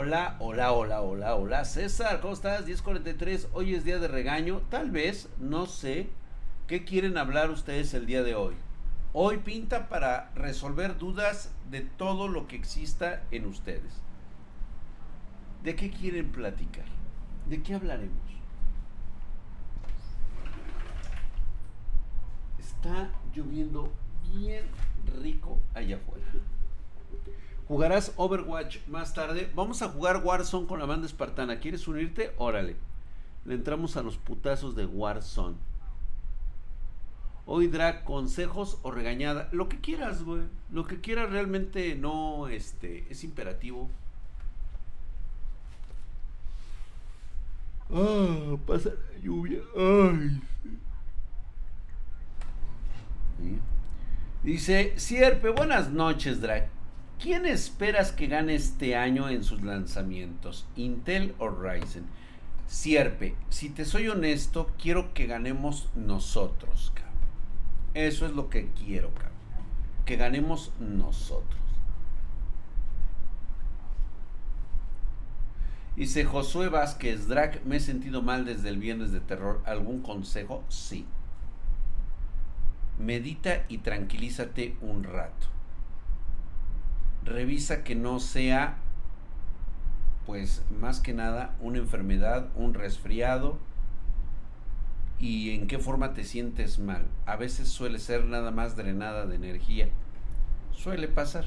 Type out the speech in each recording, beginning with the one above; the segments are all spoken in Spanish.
Hola, hola, hola, hola, hola. César, ¿cómo estás? 1043. Hoy es día de regaño. Tal vez, no sé, ¿qué quieren hablar ustedes el día de hoy? Hoy pinta para resolver dudas de todo lo que exista en ustedes. ¿De qué quieren platicar? ¿De qué hablaremos? Está lloviendo bien rico allá afuera. Jugarás Overwatch más tarde. Vamos a jugar Warzone con la banda espartana. ¿Quieres unirte? Órale. Le entramos a los putazos de Warzone. Hoy drag consejos o regañada. Lo que quieras, güey. Lo que quieras realmente no este, es imperativo. Ah, pasa la lluvia. Ay. Dice, Sierpe, buenas noches, drag. ¿Quién esperas que gane este año en sus lanzamientos? ¿Intel o Ryzen? Sierpe, si te soy honesto, quiero que ganemos nosotros, cabrón. Eso es lo que quiero, cabrón. Que ganemos nosotros. Dice Josué Vázquez, Drag, me he sentido mal desde el viernes de terror. ¿Algún consejo? Sí. Medita y tranquilízate un rato revisa que no sea, pues más que nada, una enfermedad, un resfriado y en qué forma te sientes mal. A veces suele ser nada más drenada de energía. Suele pasar.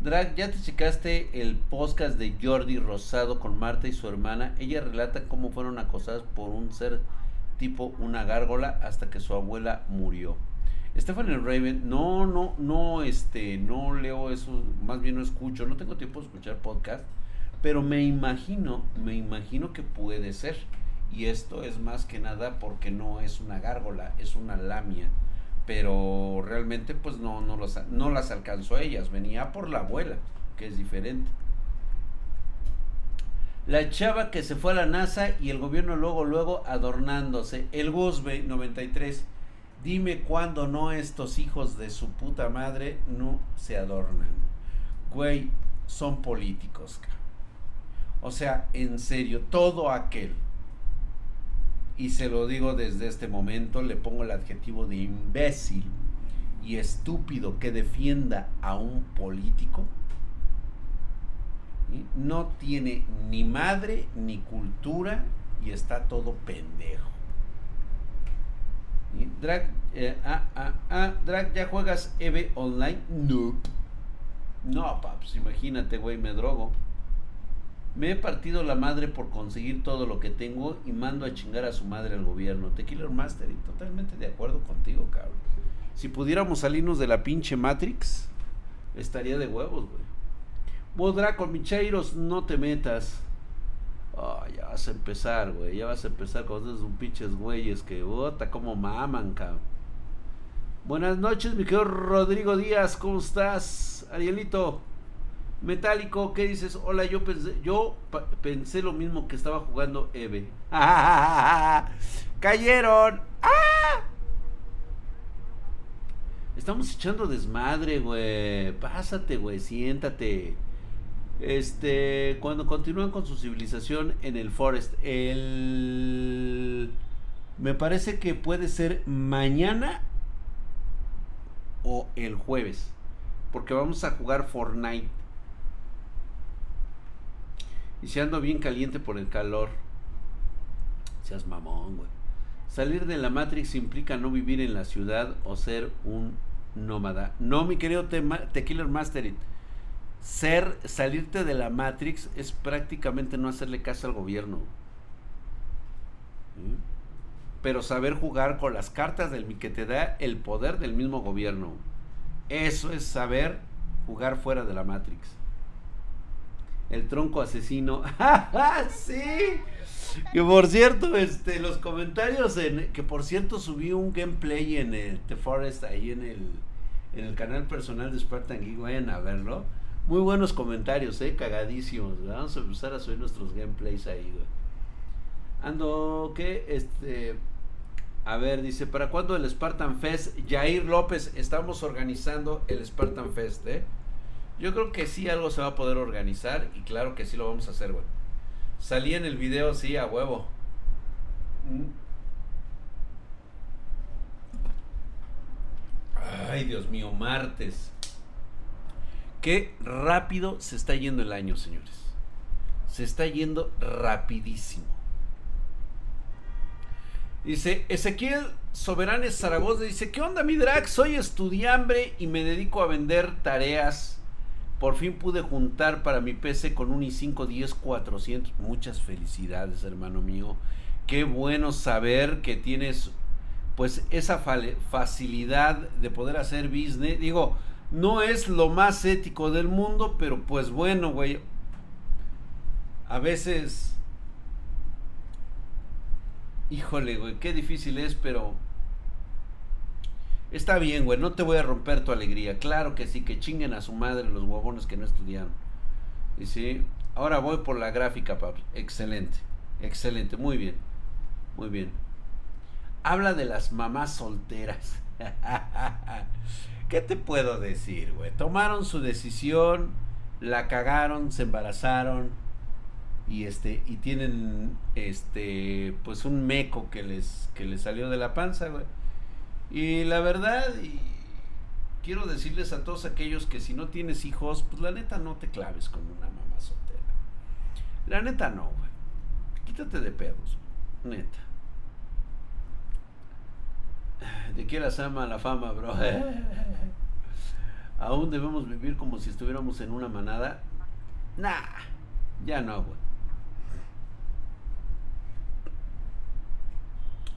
Drag, ¿ya te checaste el podcast de Jordi Rosado con Marta y su hermana? Ella relata cómo fueron acosadas por un ser tipo una gárgola hasta que su abuela murió. Stephanie Raven, no, no, no, este, no leo eso, más bien no escucho, no tengo tiempo de escuchar podcast, pero me imagino, me imagino que puede ser. Y esto es más que nada porque no es una gárgola, es una lamia. Pero realmente pues no, no, los, no las alcanzó ellas, venía por la abuela, que es diferente. La chava que se fue a la NASA y el gobierno luego, luego adornándose. El Gusbe 93 Dime cuándo no estos hijos de su puta madre no se adornan. Güey, son políticos. O sea, en serio, todo aquel, y se lo digo desde este momento, le pongo el adjetivo de imbécil y estúpido que defienda a un político, no tiene ni madre ni cultura y está todo pendejo. Drag, eh, ah, ah, ah, Drag, ¿ya juegas EVE online? No. No, paps, imagínate, güey, me drogo. Me he partido la madre por conseguir todo lo que tengo y mando a chingar a su madre al gobierno. Tequila Master, y totalmente de acuerdo contigo, cabrón. Si pudiéramos salirnos de la pinche Matrix, estaría de huevos, güey. Vos, Draco, Micheiros, no te metas. Oh, ya vas a empezar, güey. Ya vas a empezar con esos pinches güeyes que, bota, como maman, cabrón. Buenas noches, mi querido Rodrigo Díaz. ¿Cómo estás? Arielito. Metálico, ¿qué dices? Hola, yo pensé, yo pensé lo mismo que estaba jugando Eve. ¡Cayeron! ¡Ah! Estamos echando desmadre, güey. Pásate, güey, siéntate. Este, cuando continúan con su civilización en el Forest, el me parece que puede ser mañana o el jueves, porque vamos a jugar Fortnite. Y se ando bien caliente por el calor. Seas mamón, güey. Salir de la Matrix implica no vivir en la ciudad o ser un nómada. No, mi querido Tequila Masterit ser, salirte de la Matrix es prácticamente no hacerle caso al gobierno. Pero saber jugar con las cartas del que te da el poder del mismo gobierno. Eso es saber jugar fuera de la Matrix. El tronco asesino. sí. Que por cierto, este, los comentarios en, que por cierto subí un gameplay en el The Forest ahí en el, en el canal personal de Spartan Geek, vayan a verlo muy buenos comentarios, eh, cagadísimos. Vamos a empezar a subir nuestros gameplays ahí, güey. Ando, ¿qué? Este. A ver, dice, ¿para cuándo el Spartan Fest? Jair López, estamos organizando el Spartan Fest, ¿eh? Yo creo que sí algo se va a poder organizar y claro que sí lo vamos a hacer, güey. Salí en el video, sí, a huevo. Mm. Ay, Dios mío, martes. Qué rápido se está yendo el año, señores. Se está yendo rapidísimo. Dice Ezequiel Soberanes Zaragoza, dice, ¿qué onda mi drag? Soy estudiambre y me dedico a vender tareas. Por fin pude juntar para mi PC con un i5 10400. Muchas felicidades, hermano mío. Qué bueno saber que tienes pues esa facilidad de poder hacer business. Digo, no es lo más ético del mundo, pero pues bueno, güey. A veces... Híjole, güey, qué difícil es, pero... Está bien, güey, no te voy a romper tu alegría. Claro que sí, que chinguen a su madre los huevones que no estudiaron. Y sí, ahora voy por la gráfica, Pablo. Excelente, excelente, muy bien, muy bien. Habla de las mamás solteras. ¿Qué te puedo decir, güey? Tomaron su decisión, la cagaron, se embarazaron y este y tienen este pues un meco que les que les salió de la panza, güey. Y la verdad quiero decirles a todos aquellos que si no tienes hijos, pues la neta no te claves con una mamá soltera. La neta no, güey. Quítate de pedos, neta. ¿De qué las ama la fama, bro? ¿Aún debemos vivir como si estuviéramos en una manada? Nah, ya no, güey.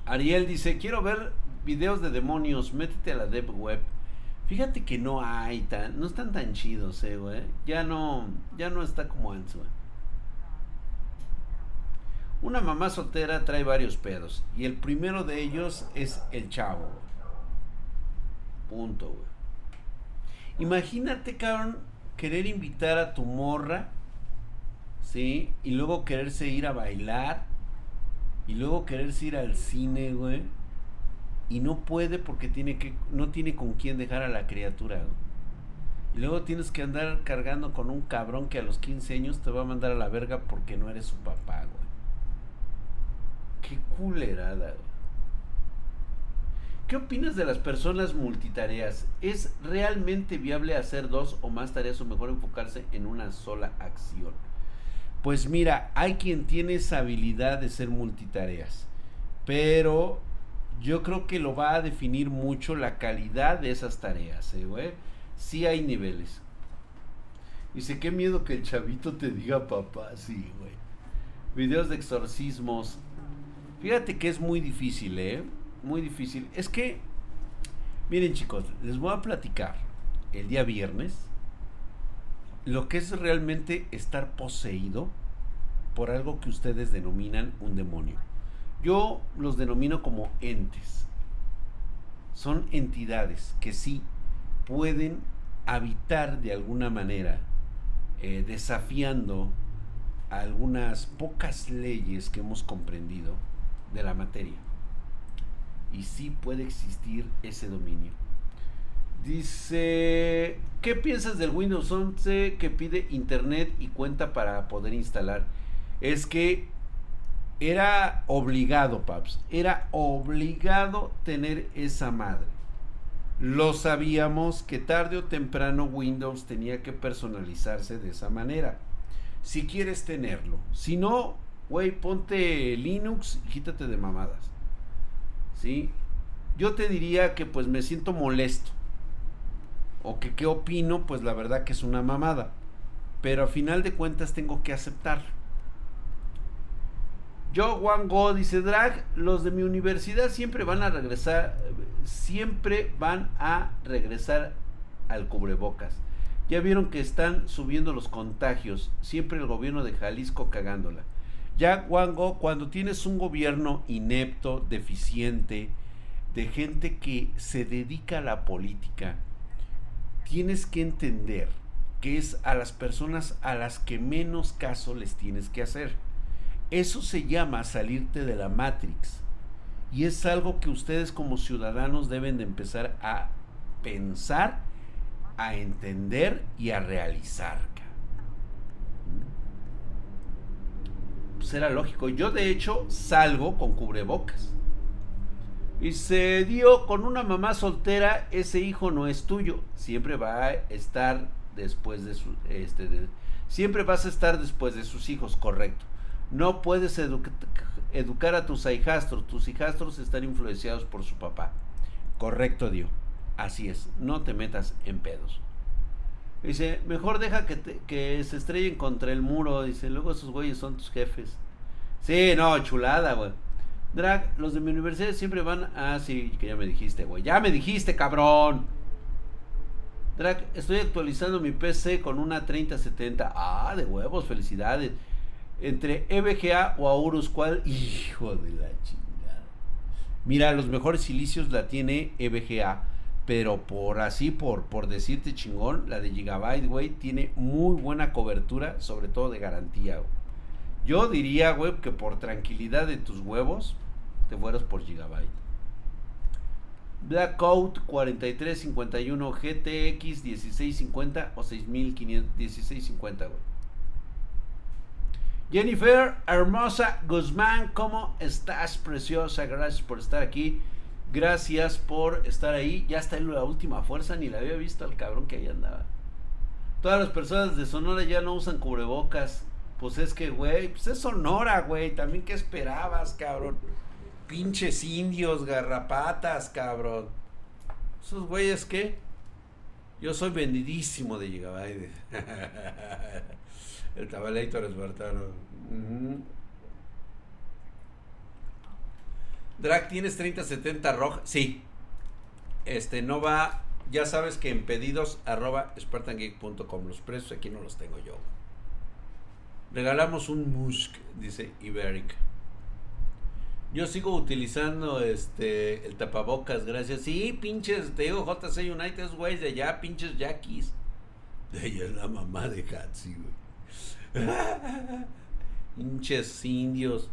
Ariel dice, quiero ver videos de demonios, métete a la dev web. Fíjate que no hay tan, no están tan chidos, eh, güey. Ya no, ya no está como antes, güey. Una mamá soltera trae varios pedos. Y el primero de ellos es el chavo. Punto, güey. Imagínate, cabrón, querer invitar a tu morra, ¿sí? Y luego quererse ir a bailar. Y luego quererse ir al cine, güey. Y no puede porque tiene que, no tiene con quién dejar a la criatura, güey. Y luego tienes que andar cargando con un cabrón que a los 15 años te va a mandar a la verga porque no eres su papá, güey. Qué culerada. ¿Qué opinas de las personas multitareas? ¿Es realmente viable hacer dos o más tareas o mejor enfocarse en una sola acción? Pues mira, hay quien tiene esa habilidad de ser multitareas, pero yo creo que lo va a definir mucho la calidad de esas tareas, ¿eh, güey? Sí hay niveles. Dice, qué miedo que el chavito te diga papá, sí, güey. Videos de exorcismos, Fíjate que es muy difícil, ¿eh? Muy difícil. Es que, miren chicos, les voy a platicar el día viernes lo que es realmente estar poseído por algo que ustedes denominan un demonio. Yo los denomino como entes. Son entidades que sí pueden habitar de alguna manera, eh, desafiando algunas pocas leyes que hemos comprendido de la materia. Y sí puede existir ese dominio. Dice, ¿qué piensas del Windows 11 que pide internet y cuenta para poder instalar? Es que era obligado, Paps, era obligado tener esa madre. Lo sabíamos que tarde o temprano Windows tenía que personalizarse de esa manera. Si quieres tenerlo, si no, güey, ponte Linux y quítate de mamadas. ¿Sí? Yo te diría que pues me siento molesto. O que qué opino, pues la verdad que es una mamada. Pero a final de cuentas tengo que aceptar. Yo, Juan Go, dice Drag, los de mi universidad siempre van a regresar, siempre van a regresar al cubrebocas. Ya vieron que están subiendo los contagios, siempre el gobierno de Jalisco cagándola. Ya, cuando tienes un gobierno inepto, deficiente, de gente que se dedica a la política, tienes que entender que es a las personas a las que menos caso les tienes que hacer. Eso se llama salirte de la Matrix. Y es algo que ustedes como ciudadanos deben de empezar a pensar a entender y a realizar. Pues era lógico. Yo de hecho salgo con cubrebocas. Y se dio con una mamá soltera, ese hijo no es tuyo. Siempre va a estar después de su... Este, siempre vas a estar después de sus hijos, correcto. No puedes educar a tus hijastros. Tus hijastros están influenciados por su papá. Correcto, Dio. Así es. No te metas en pedos. Dice, mejor deja que, que se estrellen contra el muro. Dice, luego esos güeyes son tus jefes. Sí, no, chulada, güey. Drag, los de mi universidad siempre van. Ah, sí, que ya me dijiste, güey. Ya me dijiste, cabrón. Drag, estoy actualizando mi PC con una 3070. Ah, de huevos, felicidades. Entre EVGA o Aurus, ¿cuál? Hijo de la chingada. Mira, los mejores silicios la tiene EVGA. Pero por así, por, por decirte chingón, la de Gigabyte, güey, tiene muy buena cobertura, sobre todo de garantía. Yo diría, güey, que por tranquilidad de tus huevos, te fueras por Gigabyte. Blackout 4351 GTX 1650 o 6500 güey. Jennifer Hermosa Guzmán, ¿cómo estás, preciosa? Gracias por estar aquí. Gracias por estar ahí. Ya está en la última fuerza, ni la había visto al cabrón que ahí andaba. Todas las personas de Sonora ya no usan cubrebocas. Pues es que, güey, pues es Sonora, güey. También, ¿qué esperabas, cabrón? Pinches indios, garrapatas, cabrón. Esos güeyes, ¿qué? Yo soy vendidísimo de Gigabyte. El Tabalator. Uh Drag, ¿tienes 3070 roja? Sí. Este, no va. Ya sabes que en pedidos arroba spartangeek.com. Los precios aquí no los tengo yo. Regalamos un Musk, dice Iberic. Yo sigo utilizando este el tapabocas, gracias. Sí, pinches, te digo JC United, güey, de allá, pinches yaquis. De ella es la mamá de Hatsi, güey. pinches indios.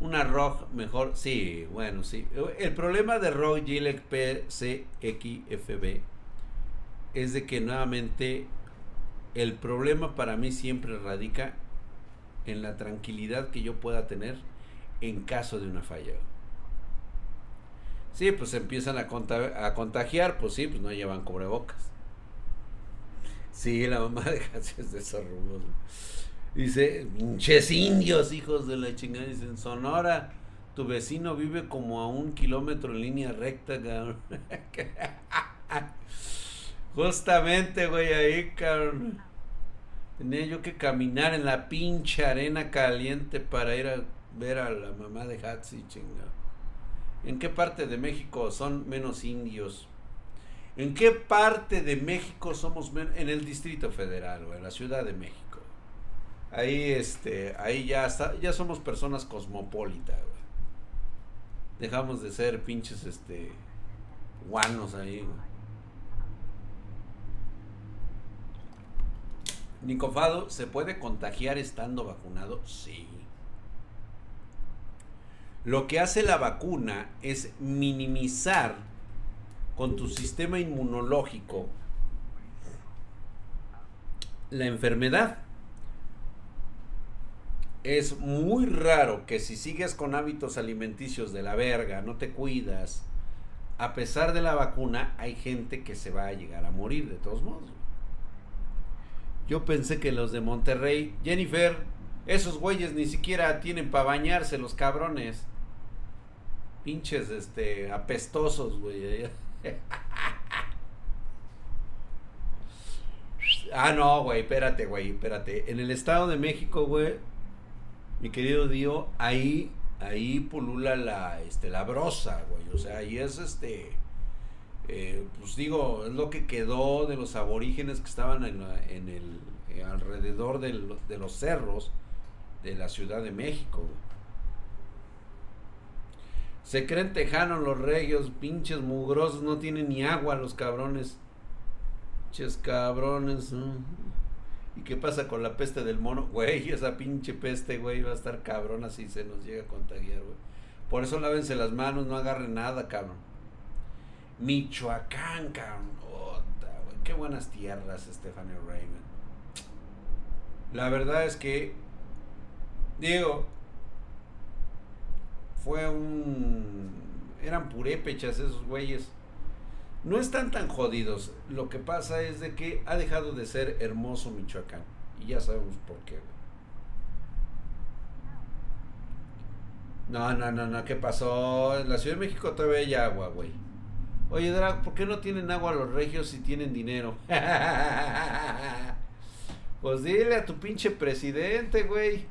Una ROG mejor, sí, bueno, sí. El problema de ROG GLEC PCXFB es de que nuevamente el problema para mí siempre radica en la tranquilidad que yo pueda tener en caso de una falla. Sí, pues empiezan a, a contagiar, pues sí, pues no llevan cubrebocas. Sí, la mamá de es de esos Dice, pinches indios, hijos de la chingada. Dicen, Sonora, tu vecino vive como a un kilómetro en línea recta, cabrón. Justamente, güey, ahí, cabrón. Tenía yo que caminar en la pinche arena caliente para ir a ver a la mamá de Hatsi, chinga. ¿En qué parte de México son menos indios? ¿En qué parte de México somos menos? En el Distrito Federal, o en la Ciudad de México. Ahí, este, ahí ya, está, ya somos personas cosmopolitas. Dejamos de ser pinches, este, guanos ahí. Nicofado, ¿se puede contagiar estando vacunado? Sí. Lo que hace la vacuna es minimizar con tu sistema inmunológico la enfermedad. Es muy raro que si sigues con hábitos alimenticios de la verga, no te cuidas, a pesar de la vacuna, hay gente que se va a llegar a morir de todos modos. Yo pensé que los de Monterrey, Jennifer, esos güeyes ni siquiera tienen para bañarse los cabrones. Pinches, este, apestosos, güey. ah, no, güey, espérate, güey, espérate. En el Estado de México, güey, mi querido Dio, ahí, ahí pulula la, este, la brosa, güey. O sea, ahí es, este, eh, pues digo, es lo que quedó de los aborígenes que estaban en, el eh, alrededor de los cerros de la Ciudad de México. Se creen tejanos los regios, pinches mugrosos, no tienen ni agua los cabrones. Pinches cabrones. ¿Y qué pasa con la peste del mono? Güey, esa pinche peste, güey, va a estar cabrona si se nos llega a contagiar, güey. Por eso lávense las manos, no agarren nada, cabrón. Michoacán, cabrón. qué buenas tierras, Stephanie Raven. La verdad es que, digo, fue un... Eran purépechas esos güeyes. No están tan jodidos. Lo que pasa es de que ha dejado de ser hermoso Michoacán. Y ya sabemos por qué. No, no, no, no. ¿Qué pasó? En la Ciudad de México todavía hay agua, güey. Oye, Drag, ¿por qué no tienen agua los regios si tienen dinero? pues dile a tu pinche presidente, güey.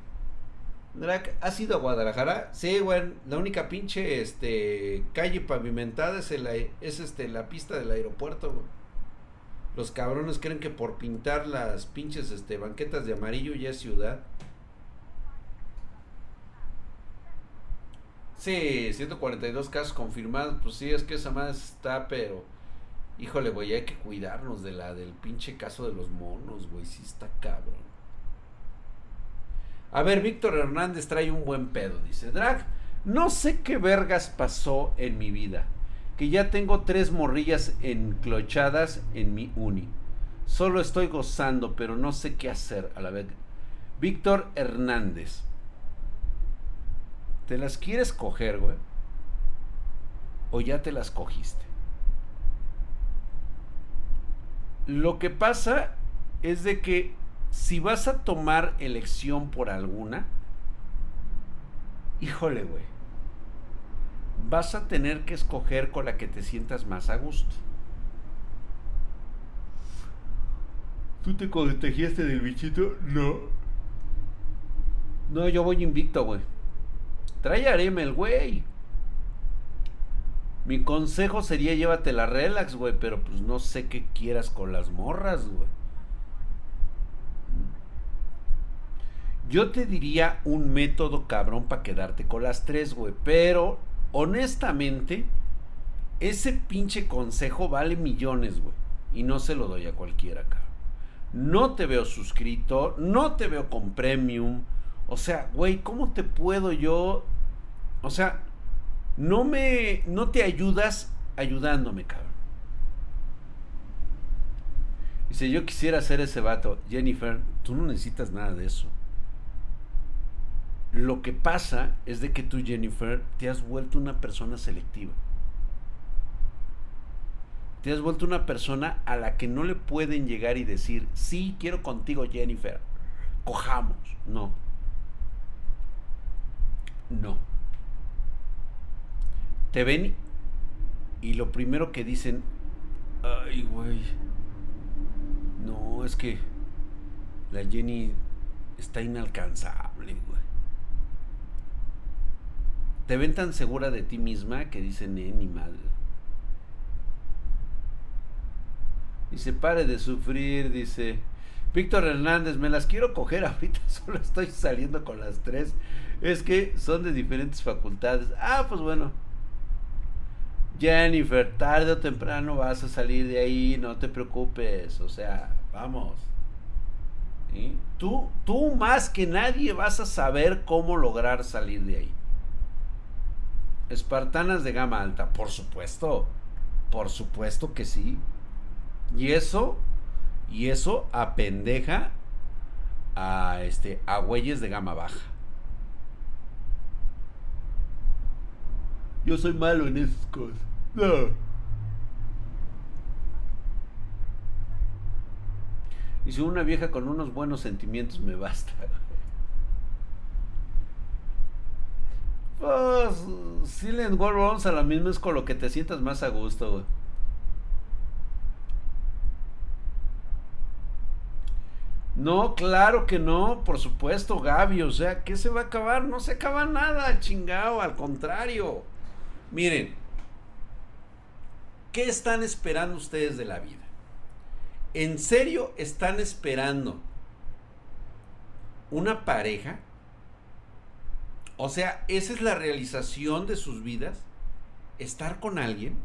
Drag, ¿has ido a Guadalajara? Sí, güey. La única pinche este, calle pavimentada es, es este, la pista del aeropuerto, güey. Los cabrones creen que por pintar las pinches este, banquetas de amarillo ya es ciudad. Sí, 142 casos confirmados. Pues sí, es que esa más está, pero. Híjole, güey, hay que cuidarnos de la del pinche caso de los monos, güey. Sí está cabrón. A ver, Víctor Hernández trae un buen pedo. Dice, Drag, no sé qué vergas pasó en mi vida. Que ya tengo tres morrillas enclochadas en mi uni. Solo estoy gozando, pero no sé qué hacer a la vez. Víctor Hernández. ¿Te las quieres coger, güey? ¿O ya te las cogiste? Lo que pasa es de que si vas a tomar elección por alguna, híjole, güey, vas a tener que escoger con la que te sientas más a gusto. ¿Tú te contagiaste del bichito? No. No, yo voy invicto, güey. Trae arema el güey. Mi consejo sería llévate la relax, güey, pero pues no sé qué quieras con las morras, güey. Yo te diría un método cabrón para quedarte con las tres, güey, pero honestamente ese pinche consejo vale millones, güey, y no se lo doy a cualquiera, cabrón. No te veo suscrito, no te veo con premium. O sea, güey, ¿cómo te puedo yo o sea, no me, no te ayudas ayudándome, cabrón. Si yo quisiera ser ese vato, Jennifer, tú no necesitas nada de eso. Lo que pasa es de que tú, Jennifer, te has vuelto una persona selectiva. Te has vuelto una persona a la que no le pueden llegar y decir, sí, quiero contigo, Jennifer. Cojamos. No. No te ven y lo primero que dicen, ay, güey, no, es que la Jenny está inalcanzable, güey. Te ven tan segura de ti misma que dicen, eh, ni madre. Se pare de sufrir, dice. Víctor Hernández, me las quiero coger ahorita, solo estoy saliendo con las tres. Es que son de diferentes facultades. Ah, pues bueno. Jennifer, tarde o temprano vas a salir de ahí, no te preocupes, o sea, vamos. Tú, tú más que nadie vas a saber cómo lograr salir de ahí. Espartanas de gama alta, por supuesto, por supuesto que sí. Y eso, y eso apendeja a este, a güeyes de gama baja. Yo soy malo en esas cosas. No. Y si una vieja con unos buenos sentimientos me basta. Pues, Silent World vamos a la misma es con lo que te sientas más a gusto. No, claro que no, por supuesto, Gaby. O sea, ¿qué se va a acabar? No se acaba nada, chingado, al contrario. Miren, ¿qué están esperando ustedes de la vida? ¿En serio están esperando una pareja? O sea, esa es la realización de sus vidas, estar con alguien.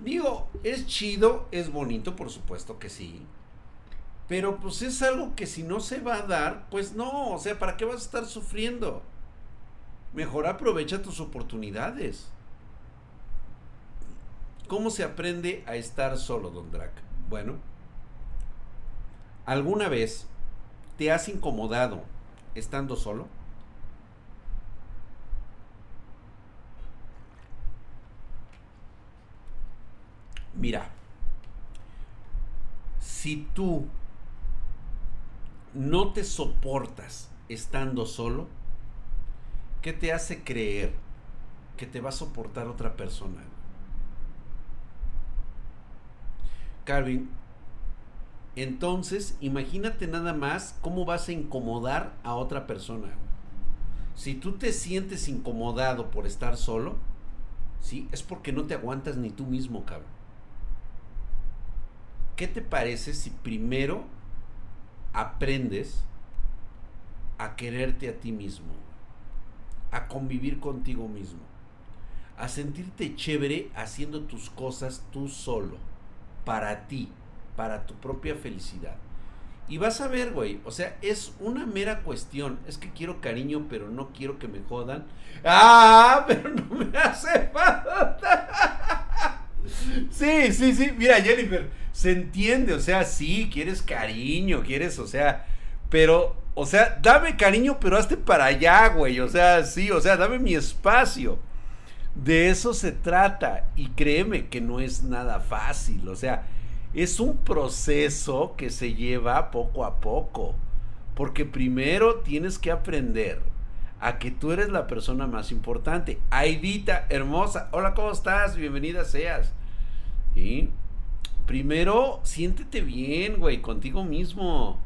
Digo, es chido, es bonito, por supuesto que sí. Pero pues es algo que si no se va a dar, pues no, o sea, ¿para qué vas a estar sufriendo? mejor aprovecha tus oportunidades. ¿Cómo se aprende a estar solo, don Drac? Bueno, ¿alguna vez te has incomodado estando solo? Mira, si tú no te soportas estando solo, ¿qué te hace creer que te va a soportar otra persona? Carvin, entonces imagínate nada más cómo vas a incomodar a otra persona. Si tú te sientes incomodado por estar solo, ¿sí? Es porque no te aguantas ni tú mismo, cabrón. ¿Qué te parece si primero aprendes a quererte a ti mismo? A convivir contigo mismo. A sentirte chévere haciendo tus cosas tú solo para ti, para tu propia felicidad. Y vas a ver, güey, o sea, es una mera cuestión. Es que quiero cariño, pero no quiero que me jodan. Ah, pero no me hace falta. Sí, sí, sí. Mira, Jennifer, se entiende, o sea, sí, quieres cariño, quieres, o sea, pero, o sea, dame cariño, pero hazte para allá, güey. O sea, sí, o sea, dame mi espacio. De eso se trata y créeme que no es nada fácil, o sea, es un proceso que se lleva poco a poco, porque primero tienes que aprender a que tú eres la persona más importante. Aidita, hermosa, hola, ¿cómo estás? Bienvenida seas. Y primero, siéntete bien, güey, contigo mismo.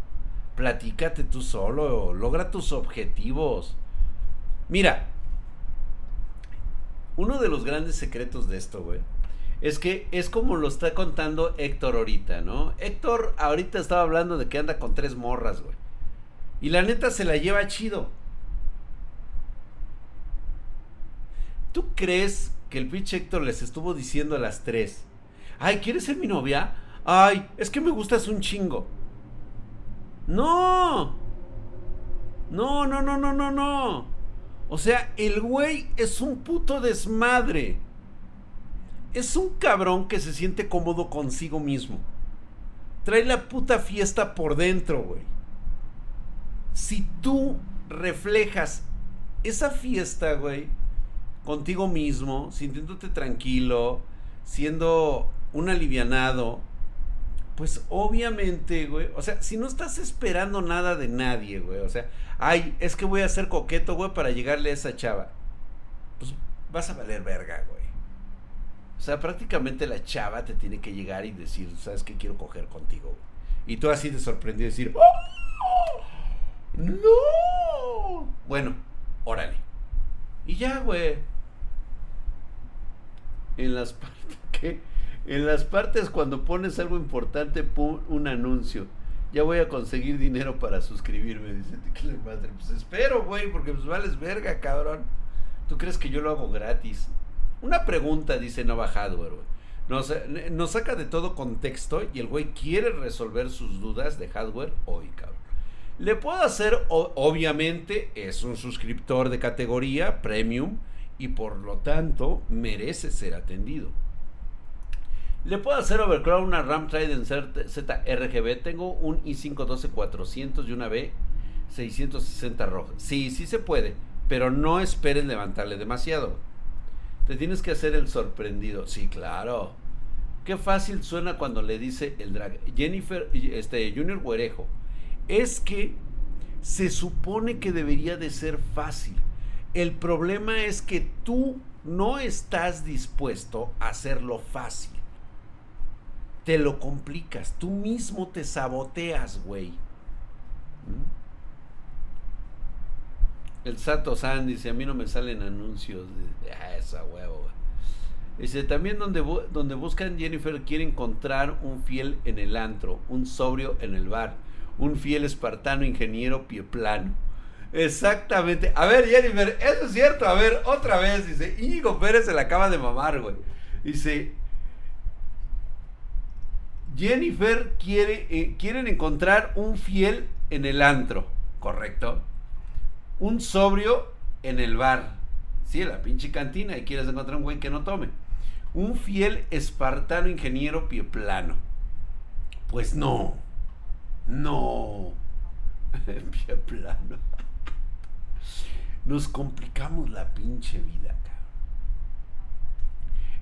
Platícate tú solo, logra tus objetivos. Mira, uno de los grandes secretos de esto, güey, es que es como lo está contando Héctor ahorita, ¿no? Héctor ahorita estaba hablando de que anda con tres morras, güey. Y la neta se la lleva chido. ¿Tú crees que el pinche Héctor les estuvo diciendo a las tres? Ay, ¿quieres ser mi novia? Ay, es que me gustas un chingo. No. No, no, no, no, no, no. O sea, el güey es un puto desmadre. Es un cabrón que se siente cómodo consigo mismo. Trae la puta fiesta por dentro, güey. Si tú reflejas esa fiesta, güey, contigo mismo, sintiéndote tranquilo, siendo un alivianado, pues obviamente, güey, o sea, si no estás esperando nada de nadie, güey, o sea, ay, es que voy a ser coqueto, güey, para llegarle a esa chava. Pues vas a valer verga, güey. O sea, prácticamente la chava te tiene que llegar y decir, ¿sabes qué quiero coger contigo? Y tú así de sorprendido decir, ¡Oh! ¡No! Bueno, órale. Y ya, güey. En las partes que en las partes cuando pones algo importante, un anuncio ya voy a conseguir dinero para suscribirme. Dice, ¿qué le madre? Pues espero, güey, porque pues vales verga, cabrón. ¿Tú crees que yo lo hago gratis? Una pregunta, dice Nova Hardware, güey. Nos, nos saca de todo contexto y el güey quiere resolver sus dudas de hardware hoy, cabrón. Le puedo hacer, obviamente, es un suscriptor de categoría premium y por lo tanto merece ser atendido. Le puedo hacer overclock una RAM Trident ZRGB. Tengo un i5 12400 y una B660 roja. Sí, sí se puede, pero no esperes levantarle demasiado. Te tienes que hacer el sorprendido. Sí, claro. Qué fácil suena cuando le dice el drag. Jennifer, este, Junior Guerejo. Es que se supone que debería de ser fácil. El problema es que tú no estás dispuesto a hacerlo fácil te lo complicas, tú mismo te saboteas, güey. ¿Mm? El Sato San dice, a mí no me salen anuncios de ah, esa huevo. Dice, también donde, donde buscan Jennifer quiere encontrar un fiel en el antro, un sobrio en el bar, un fiel espartano ingeniero pie plano. Exactamente. A ver, Jennifer, eso es cierto. A ver, otra vez, dice, Íñigo Pérez se la acaba de mamar, güey. Dice, Jennifer quiere, eh, quieren encontrar un fiel en el antro, ¿correcto? Un sobrio en el bar. Sí, la pinche cantina y quieres encontrar un güey que no tome. Un fiel espartano ingeniero pie plano. Pues no. No. pie plano. Nos complicamos la pinche vida, cabrón.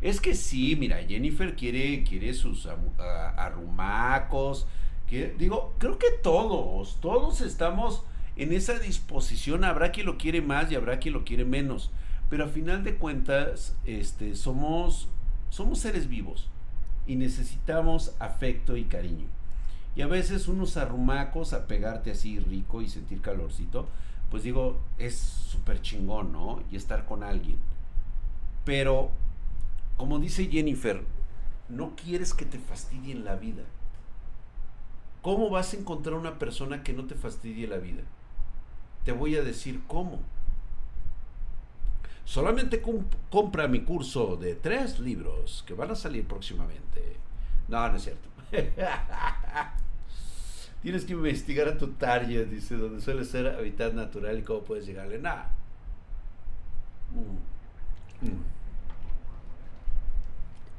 Es que sí, mira, Jennifer quiere, quiere sus arrumacos. digo, creo que todos, todos estamos en esa disposición. Habrá quien lo quiere más y habrá quien lo quiere menos. Pero a final de cuentas, este, somos, somos seres vivos y necesitamos afecto y cariño. Y a veces unos arrumacos a pegarte así rico y sentir calorcito, pues digo, es súper chingón, ¿no? Y estar con alguien. Pero, como dice Jennifer, no quieres que te fastidien la vida. ¿Cómo vas a encontrar una persona que no te fastidie la vida? Te voy a decir cómo. Solamente compra mi curso de tres libros que van a salir próximamente. No, no es cierto. Tienes que investigar a tu target, dice, donde suele ser hábitat natural y cómo puedes llegarle. Nada. Mm. Mm.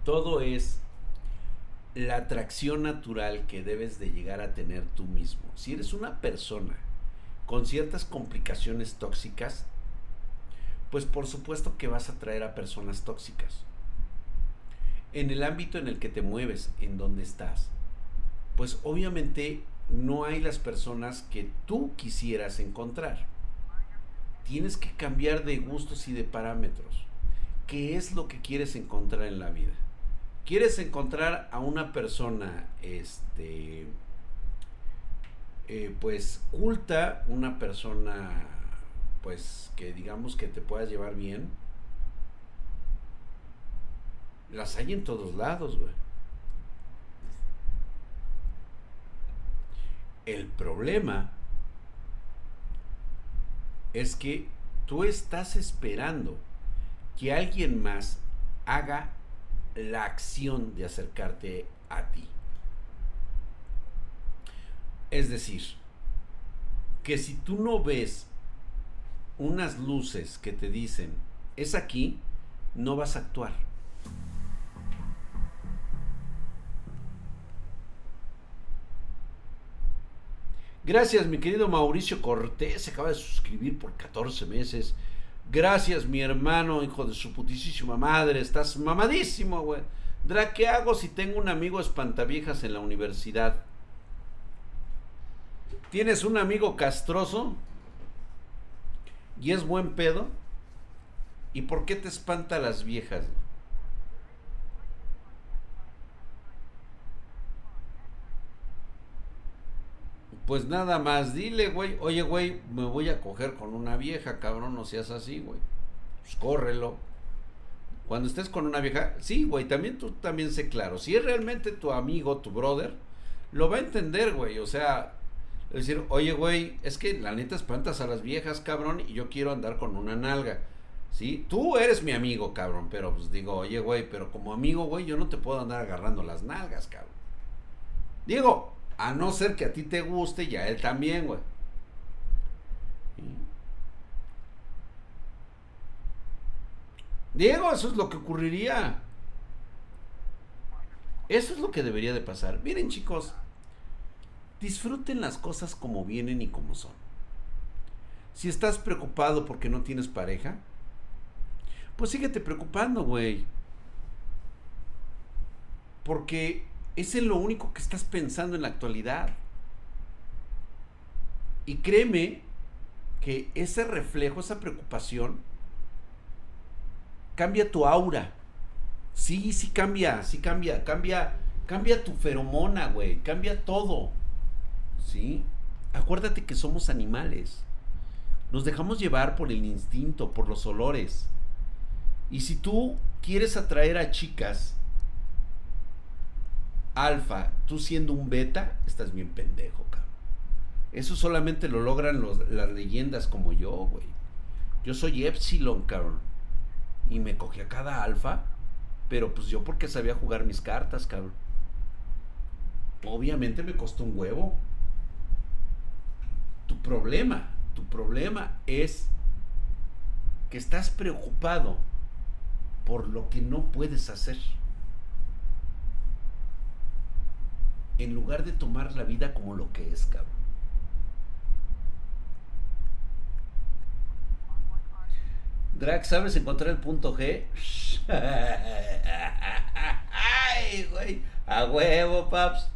Todo es la atracción natural que debes de llegar a tener tú mismo. Si eres una persona con ciertas complicaciones tóxicas, pues por supuesto que vas a traer a personas tóxicas. En el ámbito en el que te mueves, en donde estás, pues obviamente no hay las personas que tú quisieras encontrar. Tienes que cambiar de gustos y de parámetros. ¿Qué es lo que quieres encontrar en la vida? ¿Quieres encontrar a una persona, este, eh, pues, culta, una persona, pues, que digamos que te puedas llevar bien? Las hay en todos lados. El problema es que tú estás esperando que alguien más haga la acción de acercarte a ti. Es decir, que si tú no ves unas luces que te dicen, es aquí, no vas a actuar. Gracias, mi querido Mauricio Cortés. Se acaba de suscribir por 14 meses. Gracias, mi hermano, hijo de su putísima madre. Estás mamadísimo, güey. Dra, ¿qué hago si tengo un amigo espantaviejas en la universidad? ¿Tienes un amigo castroso? ¿Y es buen pedo? ¿Y por qué te espanta las viejas? Pues nada más, dile, güey, oye, güey, me voy a coger con una vieja, cabrón, no seas así, güey. Pues córrelo. Cuando estés con una vieja, sí, güey, también tú también sé claro. Si es realmente tu amigo, tu brother, lo va a entender, güey. O sea, decir, oye, güey, es que la neta espantas a las viejas, cabrón, y yo quiero andar con una nalga. ¿Sí? Tú eres mi amigo, cabrón, pero pues digo, oye, güey, pero como amigo, güey, yo no te puedo andar agarrando las nalgas, cabrón. Digo, a no ser que a ti te guste y a él también, güey. Diego, eso es lo que ocurriría. Eso es lo que debería de pasar. Miren chicos, disfruten las cosas como vienen y como son. Si estás preocupado porque no tienes pareja, pues síguete preocupando, güey. Porque es en lo único que estás pensando en la actualidad. Y créeme que ese reflejo, esa preocupación, cambia tu aura. Sí, sí cambia, sí cambia, cambia, cambia tu feromona, güey, cambia todo. ¿Sí? Acuérdate que somos animales. Nos dejamos llevar por el instinto, por los olores. Y si tú quieres atraer a chicas alfa, tú siendo un beta, estás bien pendejo, cabrón. Eso solamente lo logran las leyendas como yo, güey. Yo soy Epsilon, cabrón. Y me cogí a cada alfa, pero pues yo porque sabía jugar mis cartas, cabrón. Obviamente me costó un huevo. Tu problema, tu problema es que estás preocupado por lo que no puedes hacer. En lugar de tomar la vida como lo que es, cabrón. Drag, ¿sabes encontrar el punto G? Ay, güey. A huevo, paps.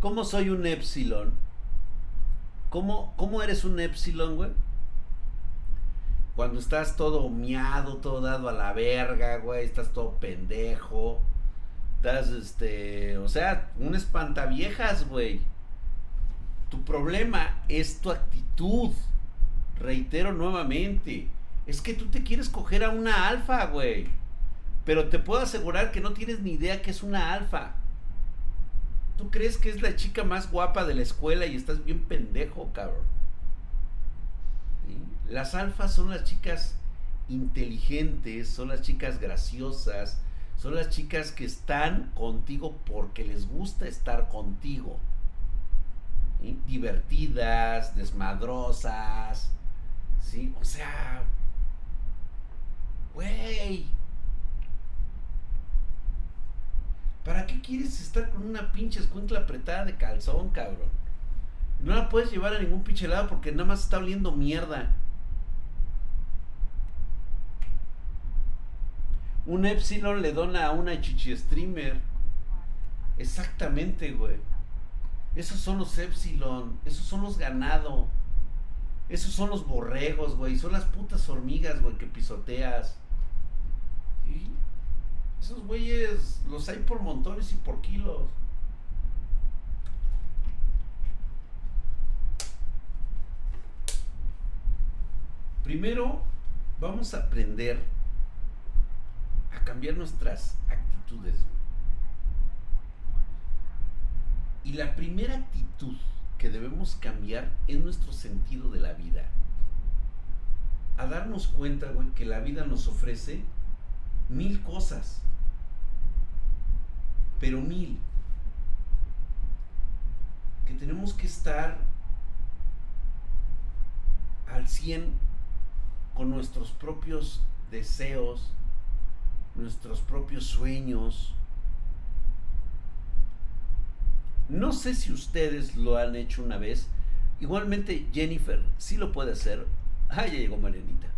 ¿Cómo soy un epsilon? ¿Cómo, cómo eres un epsilon, güey? Cuando estás todo miado, todo dado a la verga, güey, estás todo pendejo. Estás, este, o sea, un espantaviejas, güey. Tu problema es tu actitud. Reitero nuevamente. Es que tú te quieres coger a una alfa, güey. Pero te puedo asegurar que no tienes ni idea que es una alfa. Tú crees que es la chica más guapa de la escuela y estás bien pendejo, cabrón. Las alfas son las chicas inteligentes, son las chicas graciosas, son las chicas que están contigo porque les gusta estar contigo. Divertidas, desmadrosas. ¿Sí? O sea, güey. ¿Para qué quieres estar con una pinche escuincla apretada de calzón, cabrón? No la puedes llevar a ningún pinche lado porque nada más está oliendo mierda. Un Epsilon le dona a una chichi streamer. Exactamente, güey. Esos son los Epsilon. Esos son los ganado. Esos son los borregos, güey. Son las putas hormigas, güey, que pisoteas. Esos güeyes los hay por montones y por kilos. Primero, vamos a aprender a cambiar nuestras actitudes. Y la primera actitud que debemos cambiar es nuestro sentido de la vida. A darnos cuenta, güey, que la vida nos ofrece mil cosas. Pero mil. Que tenemos que estar al 100 con nuestros propios deseos, nuestros propios sueños. No sé si ustedes lo han hecho una vez. Igualmente Jennifer sí lo puede hacer. Ah, ya llegó Marianita.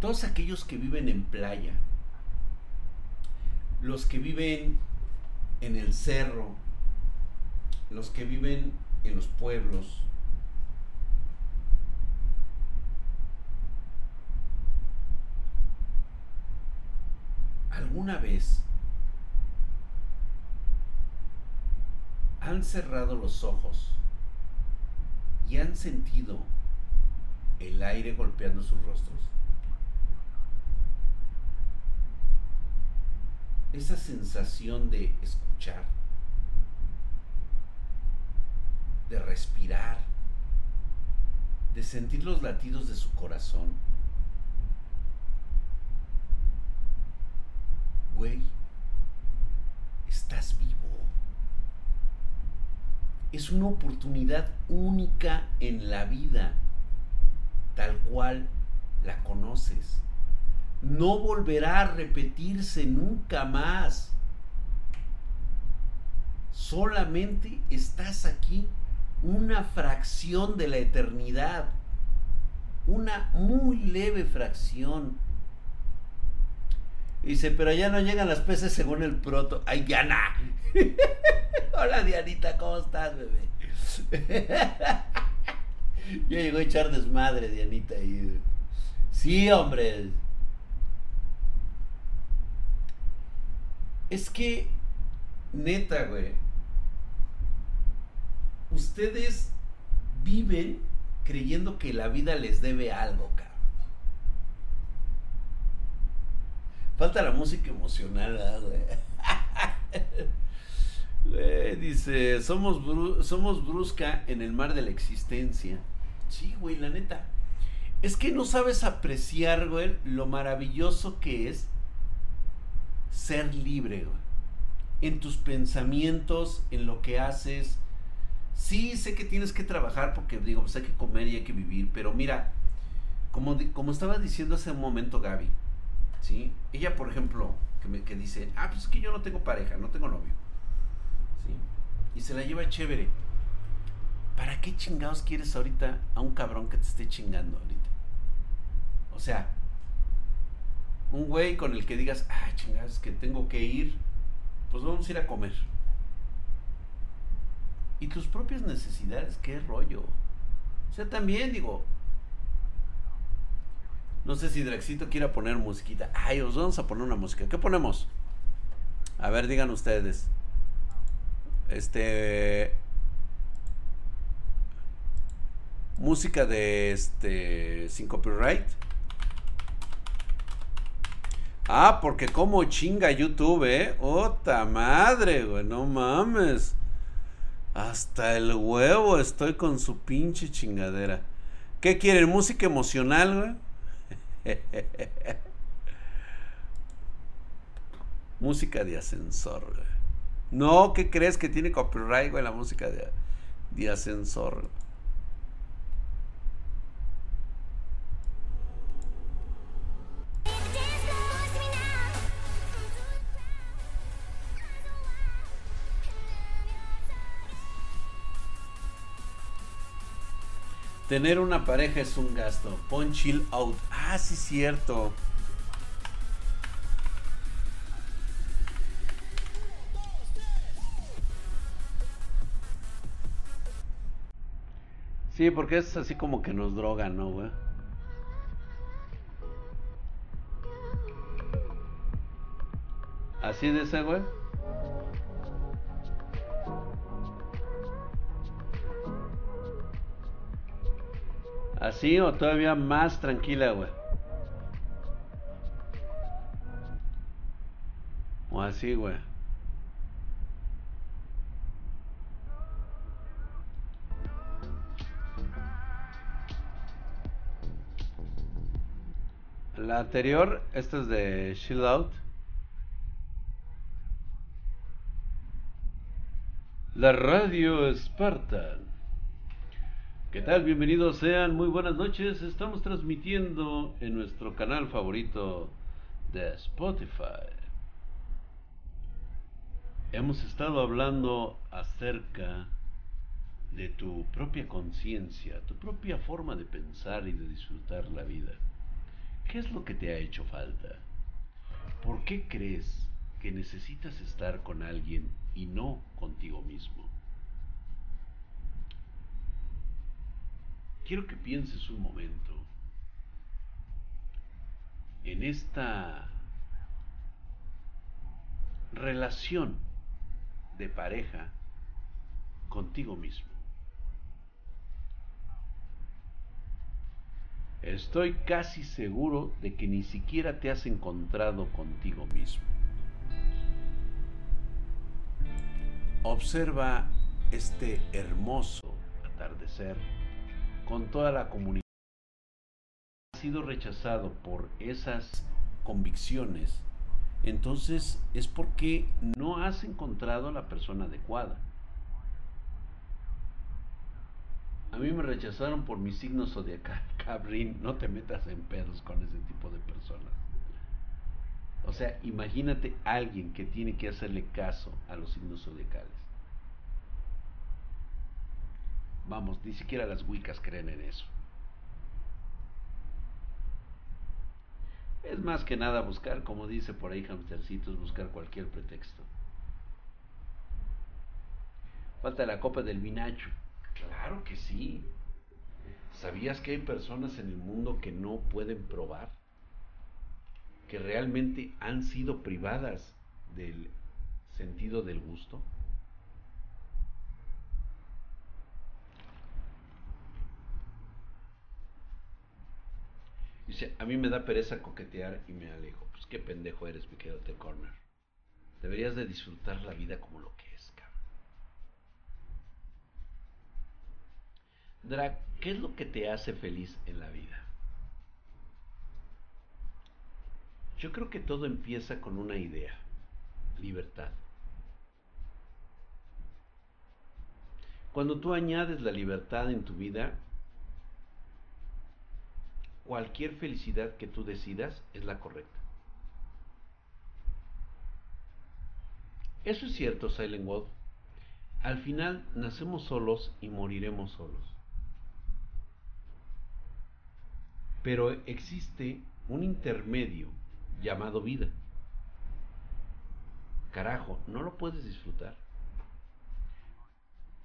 Todos aquellos que viven en playa, los que viven en el cerro, los que viven en los pueblos, ¿Alguna vez han cerrado los ojos y han sentido el aire golpeando sus rostros? Esa sensación de escuchar, de respirar, de sentir los latidos de su corazón güey, estás vivo. Es una oportunidad única en la vida, tal cual la conoces. No volverá a repetirse nunca más. Solamente estás aquí una fracción de la eternidad. Una muy leve fracción dice, pero ya no llegan las peces según el proto. ¡Ay, Diana! Hola, Dianita, ¿cómo estás, bebé? ya llegó a echar desmadre, Dianita. Sí, hombre. Es que, neta, güey. Ustedes viven creyendo que la vida les debe algo, cabrón. Falta la música emocional, güey. dice, somos, somos brusca en el mar de la existencia. Sí, güey, la neta. Es que no sabes apreciar, güey, lo maravilloso que es ser libre. En tus pensamientos, en lo que haces. Sí, sé que tienes que trabajar porque, digo, pues hay que comer y hay que vivir, pero mira, como, como estaba diciendo hace un momento Gaby, ¿sí? Ella, por ejemplo, que, me, que dice, ah, pues es que yo no tengo pareja, no tengo novio, ¿sí? Y se la lleva chévere. ¿Para qué chingados quieres ahorita a un cabrón que te esté chingando ahorita? O sea, un güey con el que digas, ah, chingados, que tengo que ir, pues vamos a ir a comer. Y tus propias necesidades, qué rollo. O sea, también digo, no sé si Draxito quiera poner musiquita. Ay, os vamos a poner una música. ¿Qué ponemos? A ver, digan ustedes. Este. Música de este. Sin copyright. Ah, porque como chinga YouTube, eh. Ota madre, güey. No mames. Hasta el huevo estoy con su pinche chingadera. ¿Qué quieren? ¿Música emocional, güey? música de ascensor, No, ¿qué crees que tiene copyright, güey, la música de, de ascensor? Tener una pareja es un gasto. Pon chill out. Ah, sí, cierto. Sí, porque es así como que nos drogan, ¿no, güey? Así de ese, güey. ¿Así o todavía más tranquila, güey? O así, güey. La anterior, esta es de Shield Out. La radio Spartan. ¿Qué tal? Bienvenidos sean, muy buenas noches. Estamos transmitiendo en nuestro canal favorito de Spotify. Hemos estado hablando acerca de tu propia conciencia, tu propia forma de pensar y de disfrutar la vida. ¿Qué es lo que te ha hecho falta? ¿Por qué crees que necesitas estar con alguien y no contigo mismo? Quiero que pienses un momento en esta relación de pareja contigo mismo. Estoy casi seguro de que ni siquiera te has encontrado contigo mismo. Observa este hermoso atardecer con toda la comunidad ha sido rechazado por esas convicciones, entonces es porque no has encontrado la persona adecuada. A mí me rechazaron por mi signo zodiacal, cabrín, no te metas en pedos con ese tipo de personas. O sea, imagínate alguien que tiene que hacerle caso a los signos zodiacales. Vamos, ni siquiera las Wiccas creen en eso. Es más que nada buscar, como dice por ahí Hamstercitos, buscar cualquier pretexto. Falta la copa del vinacho. Claro que sí. ¿Sabías que hay personas en el mundo que no pueden probar? Que realmente han sido privadas del sentido del gusto. Dice, a mí me da pereza coquetear y me alejo. Pues qué pendejo eres, mi querido Corner. Deberías de disfrutar la vida como lo que es, cabrón. Drag, ¿qué es lo que te hace feliz en la vida? Yo creo que todo empieza con una idea, libertad. Cuando tú añades la libertad en tu vida, cualquier felicidad que tú decidas es la correcta. Eso es cierto, Silent Wolf. Al final nacemos solos y moriremos solos. Pero existe un intermedio llamado vida. Carajo, no lo puedes disfrutar.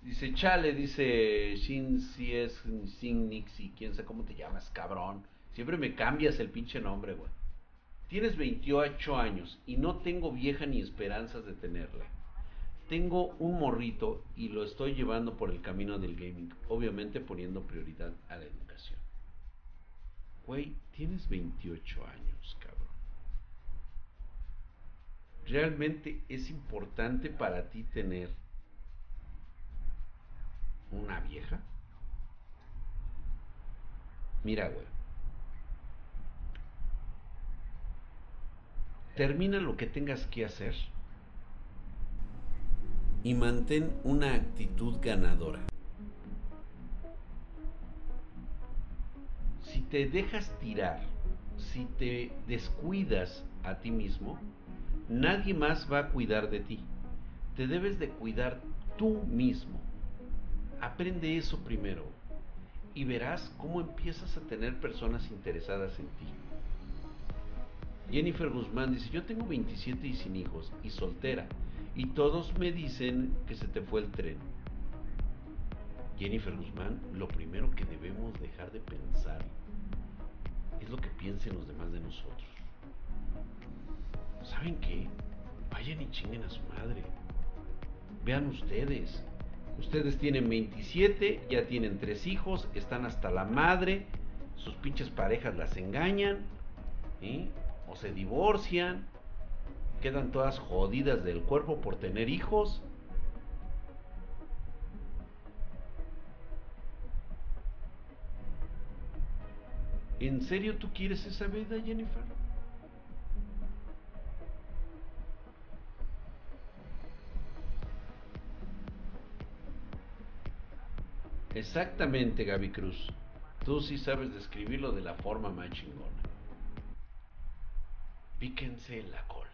Dice, chale, dice Shin si es Sin Nixie, quién sabe cómo te llamas, cabrón. Siempre me cambias el pinche nombre, güey. Tienes 28 años y no tengo vieja ni esperanzas de tenerla. Tengo un morrito y lo estoy llevando por el camino del gaming, obviamente poniendo prioridad a la educación. Güey, tienes 28 años, cabrón. ¿Realmente es importante para ti tener una vieja? Mira, güey. termina lo que tengas que hacer y mantén una actitud ganadora. Si te dejas tirar, si te descuidas a ti mismo, nadie más va a cuidar de ti. Te debes de cuidar tú mismo. Aprende eso primero y verás cómo empiezas a tener personas interesadas en ti. Jennifer Guzmán dice, yo tengo 27 y sin hijos y soltera y todos me dicen que se te fue el tren. Jennifer Guzmán, lo primero que debemos dejar de pensar es lo que piensen los demás de nosotros. ¿Saben qué? Vayan y chinguen a su madre. Vean ustedes. Ustedes tienen 27, ya tienen tres hijos, están hasta la madre, sus pinches parejas las engañan. o se divorcian, quedan todas jodidas del cuerpo por tener hijos. ¿En serio tú quieres esa vida, Jennifer? Exactamente, Gaby Cruz. Tú sí sabes describirlo de la forma más chingona píquense la cola.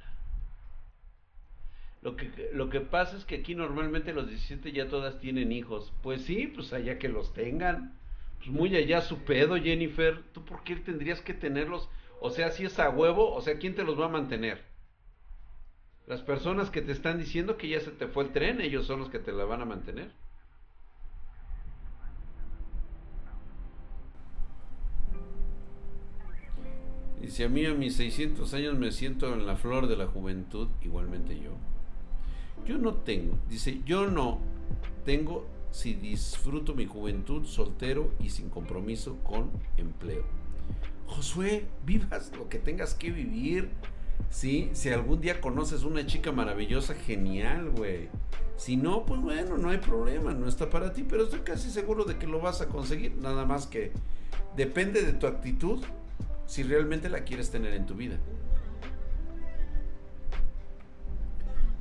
Lo que, lo que pasa es que aquí normalmente los 17 ya todas tienen hijos. Pues sí, pues allá que los tengan. Pues muy allá su pedo, Jennifer. ¿Tú por qué tendrías que tenerlos? O sea, si es a huevo, o sea, ¿quién te los va a mantener? Las personas que te están diciendo que ya se te fue el tren, ellos son los que te la van a mantener. Si a mí a mis 600 años me siento en la flor de la juventud, igualmente yo. Yo no tengo, dice, yo no tengo si disfruto mi juventud soltero y sin compromiso con empleo. Josué, vivas lo que tengas que vivir. Sí, si algún día conoces una chica maravillosa, genial, güey. Si no, pues bueno, no hay problema, no está para ti, pero estoy casi seguro de que lo vas a conseguir. Nada más que depende de tu actitud si realmente la quieres tener en tu vida.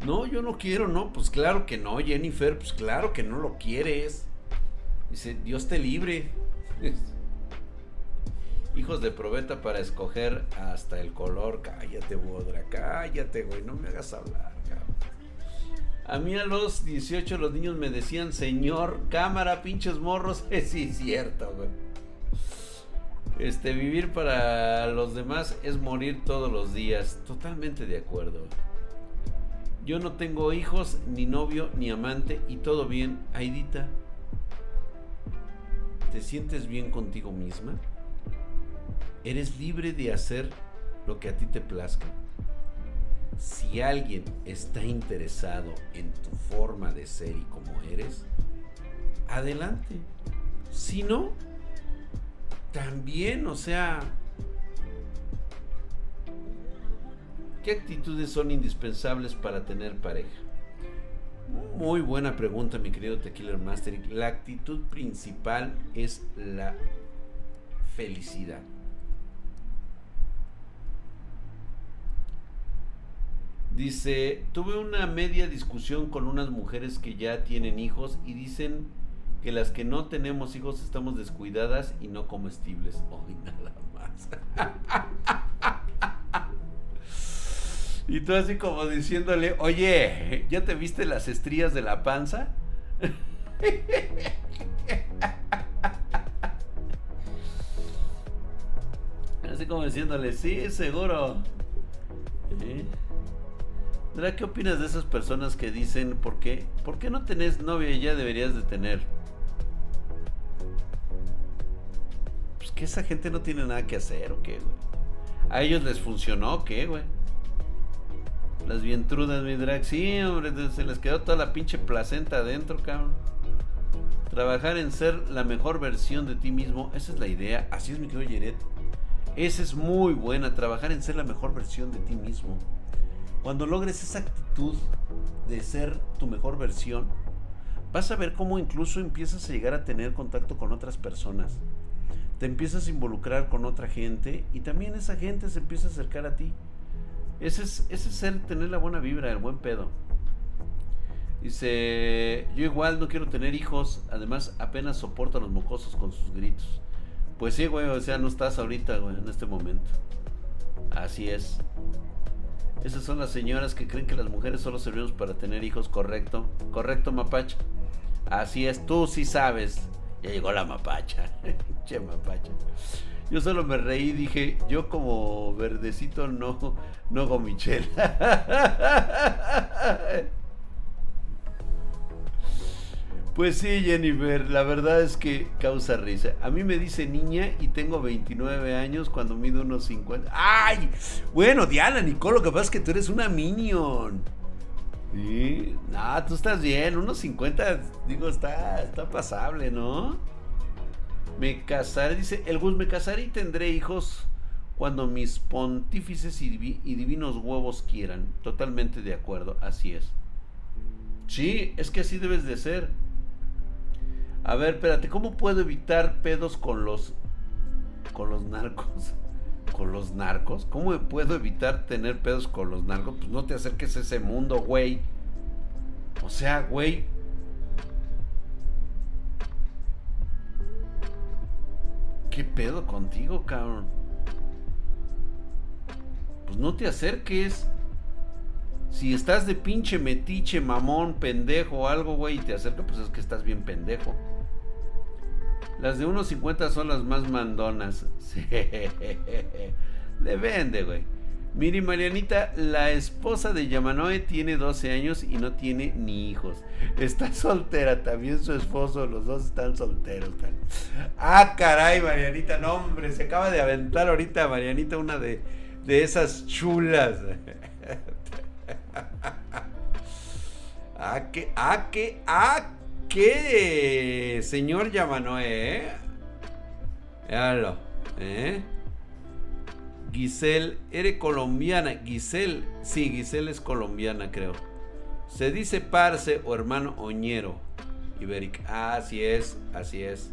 No, yo no quiero, no, pues claro que no, Jennifer, pues claro que no lo quieres. Dice, Dios te libre. Hijos de probeta para escoger hasta el color. Cállate, Bodra, cállate, güey, no me hagas hablar, cabrón. A mí a los 18 los niños me decían, señor, cámara, pinches morros. sí, es cierto, güey. Este, vivir para los demás es morir todos los días. Totalmente de acuerdo. Yo no tengo hijos, ni novio, ni amante, y todo bien. Aidita, ¿te sientes bien contigo misma? ¿Eres libre de hacer lo que a ti te plazca? Si alguien está interesado en tu forma de ser y como eres, adelante. Si no, también, o sea, ¿qué actitudes son indispensables para tener pareja? Muy buena pregunta, mi querido Tequila Master. La actitud principal es la felicidad. Dice, tuve una media discusión con unas mujeres que ya tienen hijos y dicen que las que no tenemos hijos estamos descuidadas y no comestibles. Hoy nada más. y tú así como diciéndole, oye, ¿ya te viste las estrías de la panza? Así como diciéndole, sí, seguro. ¿Eh? ¿Qué opinas de esas personas que dicen, ¿por qué? ¿Por qué no tenés novia y ya deberías de tener? Pues que esa gente no tiene nada que hacer, ¿o qué, güey? ¿A ellos les funcionó, qué, güey? Las vientrudas, mi drag. Sí, hombre, se les quedó toda la pinche placenta adentro, cabrón. Trabajar en ser la mejor versión de ti mismo, esa es la idea. Así es mi querido Yeret. Esa es muy buena, trabajar en ser la mejor versión de ti mismo. Cuando logres esa actitud de ser tu mejor versión, vas a ver cómo incluso empiezas a llegar a tener contacto con otras personas. Te empiezas a involucrar con otra gente y también esa gente se empieza a acercar a ti. Ese es, ese es ser, tener la buena vibra, el buen pedo. Dice, yo igual no quiero tener hijos, además apenas soporto a los mocosos con sus gritos. Pues sí, güey, o sea, no estás ahorita, güey, en este momento. Así es. Esas son las señoras que creen que las mujeres solo servimos para tener hijos, correcto. Correcto, mapacha. Así es, tú sí sabes. Ya llegó la mapacha. che, mapacha. Yo solo me reí dije, yo como verdecito no, no hago Michelle. Pues sí, Jennifer, la verdad es que causa risa. A mí me dice niña y tengo 29 años cuando mido unos 50. ¡Ay! Bueno, Diana, Nicole, lo que pasa es que tú eres una minion. Sí, no, tú estás bien, unos 50, digo, está, está pasable, ¿no? Me casaré, dice, el Gus, me casaré y tendré hijos cuando mis pontífices y divinos huevos quieran. Totalmente de acuerdo, así es. Sí, es que así debes de ser. A ver, espérate, ¿cómo puedo evitar pedos con los con los narcos? ¿Con los narcos? ¿Cómo puedo evitar tener pedos con los narcos? Pues no te acerques a ese mundo, güey. O sea, güey. ¿Qué pedo contigo, cabrón? Pues no te acerques. Si estás de pinche metiche, mamón, pendejo o algo, güey, y te acercas, pues es que estás bien pendejo. Las de 1.50 son las más mandonas. Sí. Le vende, güey. Miri Marianita, la esposa de Yamanoe tiene 12 años y no tiene ni hijos. Está soltera, también su esposo, los dos están solteros. Ah, caray, Marianita, no, hombre, se acaba de aventar ahorita Marianita una de, de esas chulas. ah, que, ah, que, ah, qué, señor Yamanoe, ¿eh? ¿eh? Giselle, ¿eres colombiana? Giselle, sí, Giselle es colombiana, creo. Se dice parce o hermano oñero. Iberic. Ah, así es, así es.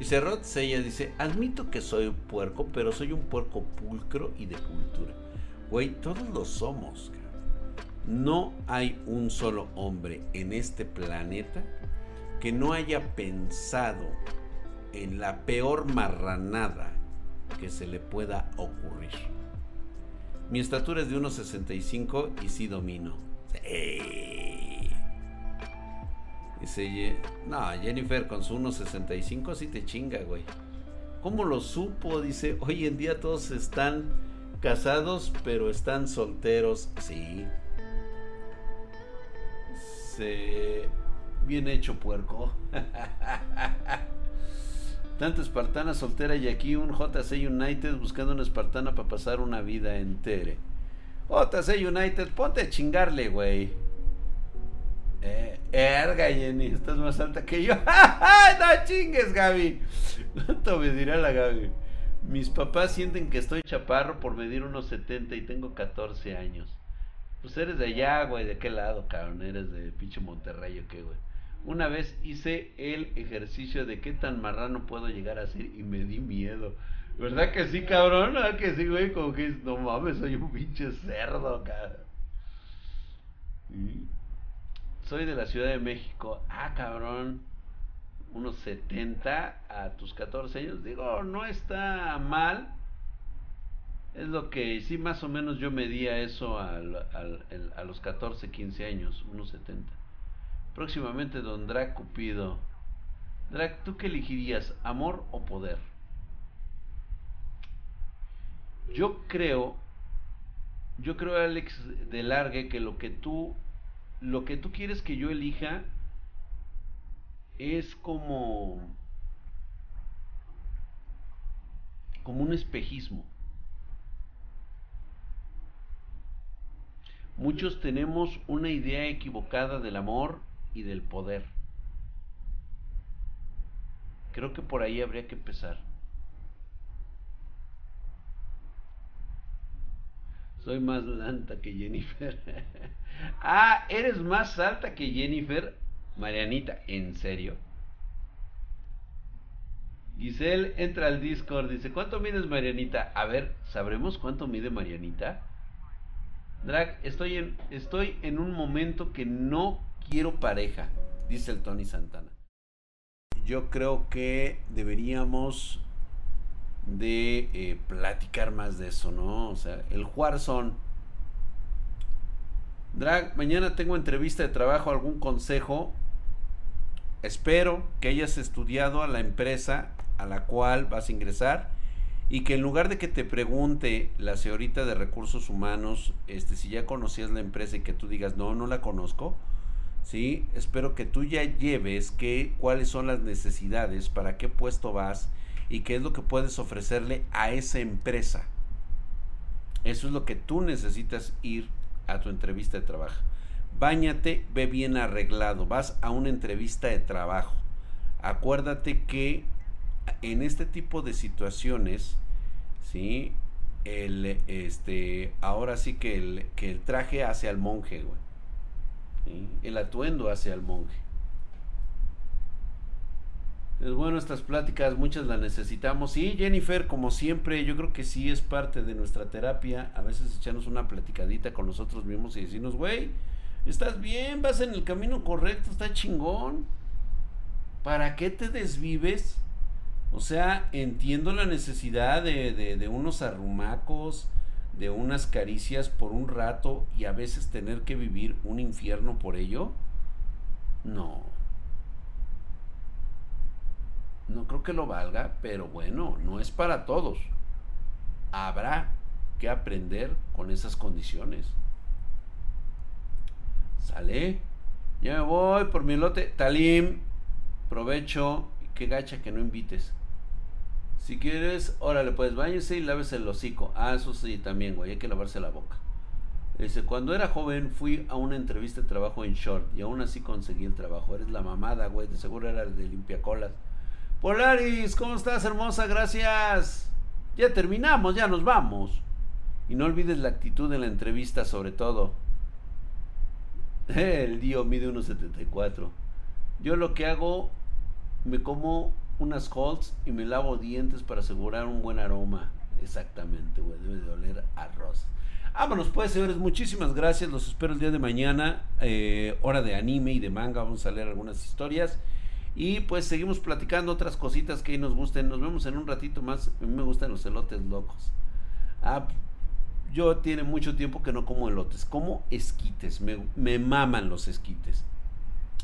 Y Cerrot Sella dice, admito que soy un puerco, pero soy un puerco pulcro y de cultura. Güey, todos lo somos. No hay un solo hombre en este planeta que no haya pensado en la peor marranada que se le pueda ocurrir. Mi estatura es de 1,65 y sí domino. Dice, no, Jennifer con su 1,65 sí te chinga, güey. ¿Cómo lo supo? Dice, hoy en día todos están Casados pero están solteros, sí. Se... Bien hecho, puerco. Tanto espartana soltera y aquí un JC United buscando una espartana para pasar una vida entera. JC United, ponte a chingarle, güey. Eh, erga, Jenny, estás más alta que yo. no chingues, Gaby. ¿Cuánto me dirá la Gaby? Mis papás sienten que estoy chaparro por medir unos 70 y tengo 14 años. Pues eres de allá, güey, ¿de qué lado, cabrón? Eres de pinche Monterrey o qué, güey. Una vez hice el ejercicio de qué tan marrano puedo llegar a ser y me di miedo. ¿Verdad que sí, cabrón? ¿Verdad que sí, güey? Como que no mames, soy un pinche cerdo, cabrón. Soy de la Ciudad de México. Ah, cabrón. Unos 70 a tus 14 años. Digo, no está mal. Es lo que sí, más o menos yo medía eso a los 14, 15 años. Unos 70. Próximamente, don Drac Cupido. Drac, ¿tú qué elegirías? ¿Amor o poder? Yo creo, yo creo, Alex de Largue, que lo que tú, lo que tú quieres que yo elija es como, como un espejismo. Muchos tenemos una idea equivocada del amor y del poder. Creo que por ahí habría que empezar. Soy más alta que Jennifer. ah, eres más alta que Jennifer. Marianita, ¿en serio? Giselle entra al Discord, dice, ¿cuánto mides Marianita? A ver, ¿sabremos cuánto mide Marianita? Drag, estoy en, estoy en un momento que no quiero pareja, dice el Tony Santana. Yo creo que deberíamos de eh, platicar más de eso, ¿no? O sea, el Warzone. Drag, mañana tengo entrevista de trabajo, algún consejo. Espero que hayas estudiado a la empresa a la cual vas a ingresar y que en lugar de que te pregunte la señorita de recursos humanos, este, si ya conocías la empresa y que tú digas, no, no la conozco, ¿sí? Espero que tú ya lleves que, cuáles son las necesidades, para qué puesto vas, y qué es lo que puedes ofrecerle a esa empresa. Eso es lo que tú necesitas ir a tu entrevista de trabajo. Báñate, ve bien arreglado, vas a una entrevista de trabajo. Acuérdate que en este tipo de situaciones, ¿sí? El, este, ahora sí que el, que el traje hace al monje, güey. El atuendo hace al monje. Es bueno estas pláticas, muchas las necesitamos. Sí, Jennifer, como siempre, yo creo que sí es parte de nuestra terapia. A veces echarnos una platicadita con nosotros mismos y decirnos, güey, estás bien, vas en el camino correcto, está chingón. ¿Para qué te desvives? O sea, entiendo la necesidad de, unos arrumacos, de unas caricias por un rato y a veces tener que vivir un infierno por ello. No no creo que lo valga, pero bueno, no es para todos. Habrá que aprender con esas condiciones. Sale. Ya me voy por mi lote. Talim, provecho. Qué gacha que no invites. Si quieres, órale, pues váyase y lávese el hocico. Ah, eso sí, también, güey, hay que lavarse la boca. Dice, cuando era joven fui a una entrevista de trabajo en short y aún así conseguí el trabajo. Eres la mamada, güey, de seguro era de limpiacolas. Polaris, ¿cómo estás, hermosa? Gracias. Ya terminamos, ya nos vamos. Y no olvides la actitud de la entrevista, sobre todo. El Dio mide 1.74. Yo lo que hago, me como unas Holtz y me lavo dientes para asegurar un buen aroma. Exactamente, güey. Debe de oler arroz. Vámonos pues, señores. Muchísimas gracias. Los espero el día de mañana. Eh, hora de anime y de manga. Vamos a leer algunas historias. Y pues seguimos platicando otras cositas que nos gusten. Nos vemos en un ratito más. A mí me gustan los elotes locos. Ah, yo tiene mucho tiempo que no como elotes. Como esquites. Me, me maman los esquites.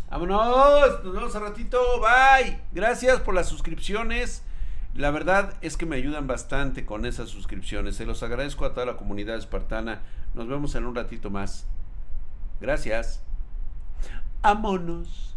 Vámonos. Nos vemos al ratito. Bye. Gracias por las suscripciones. La verdad es que me ayudan bastante con esas suscripciones. Se los agradezco a toda la comunidad espartana. Nos vemos en un ratito más. Gracias. Vámonos.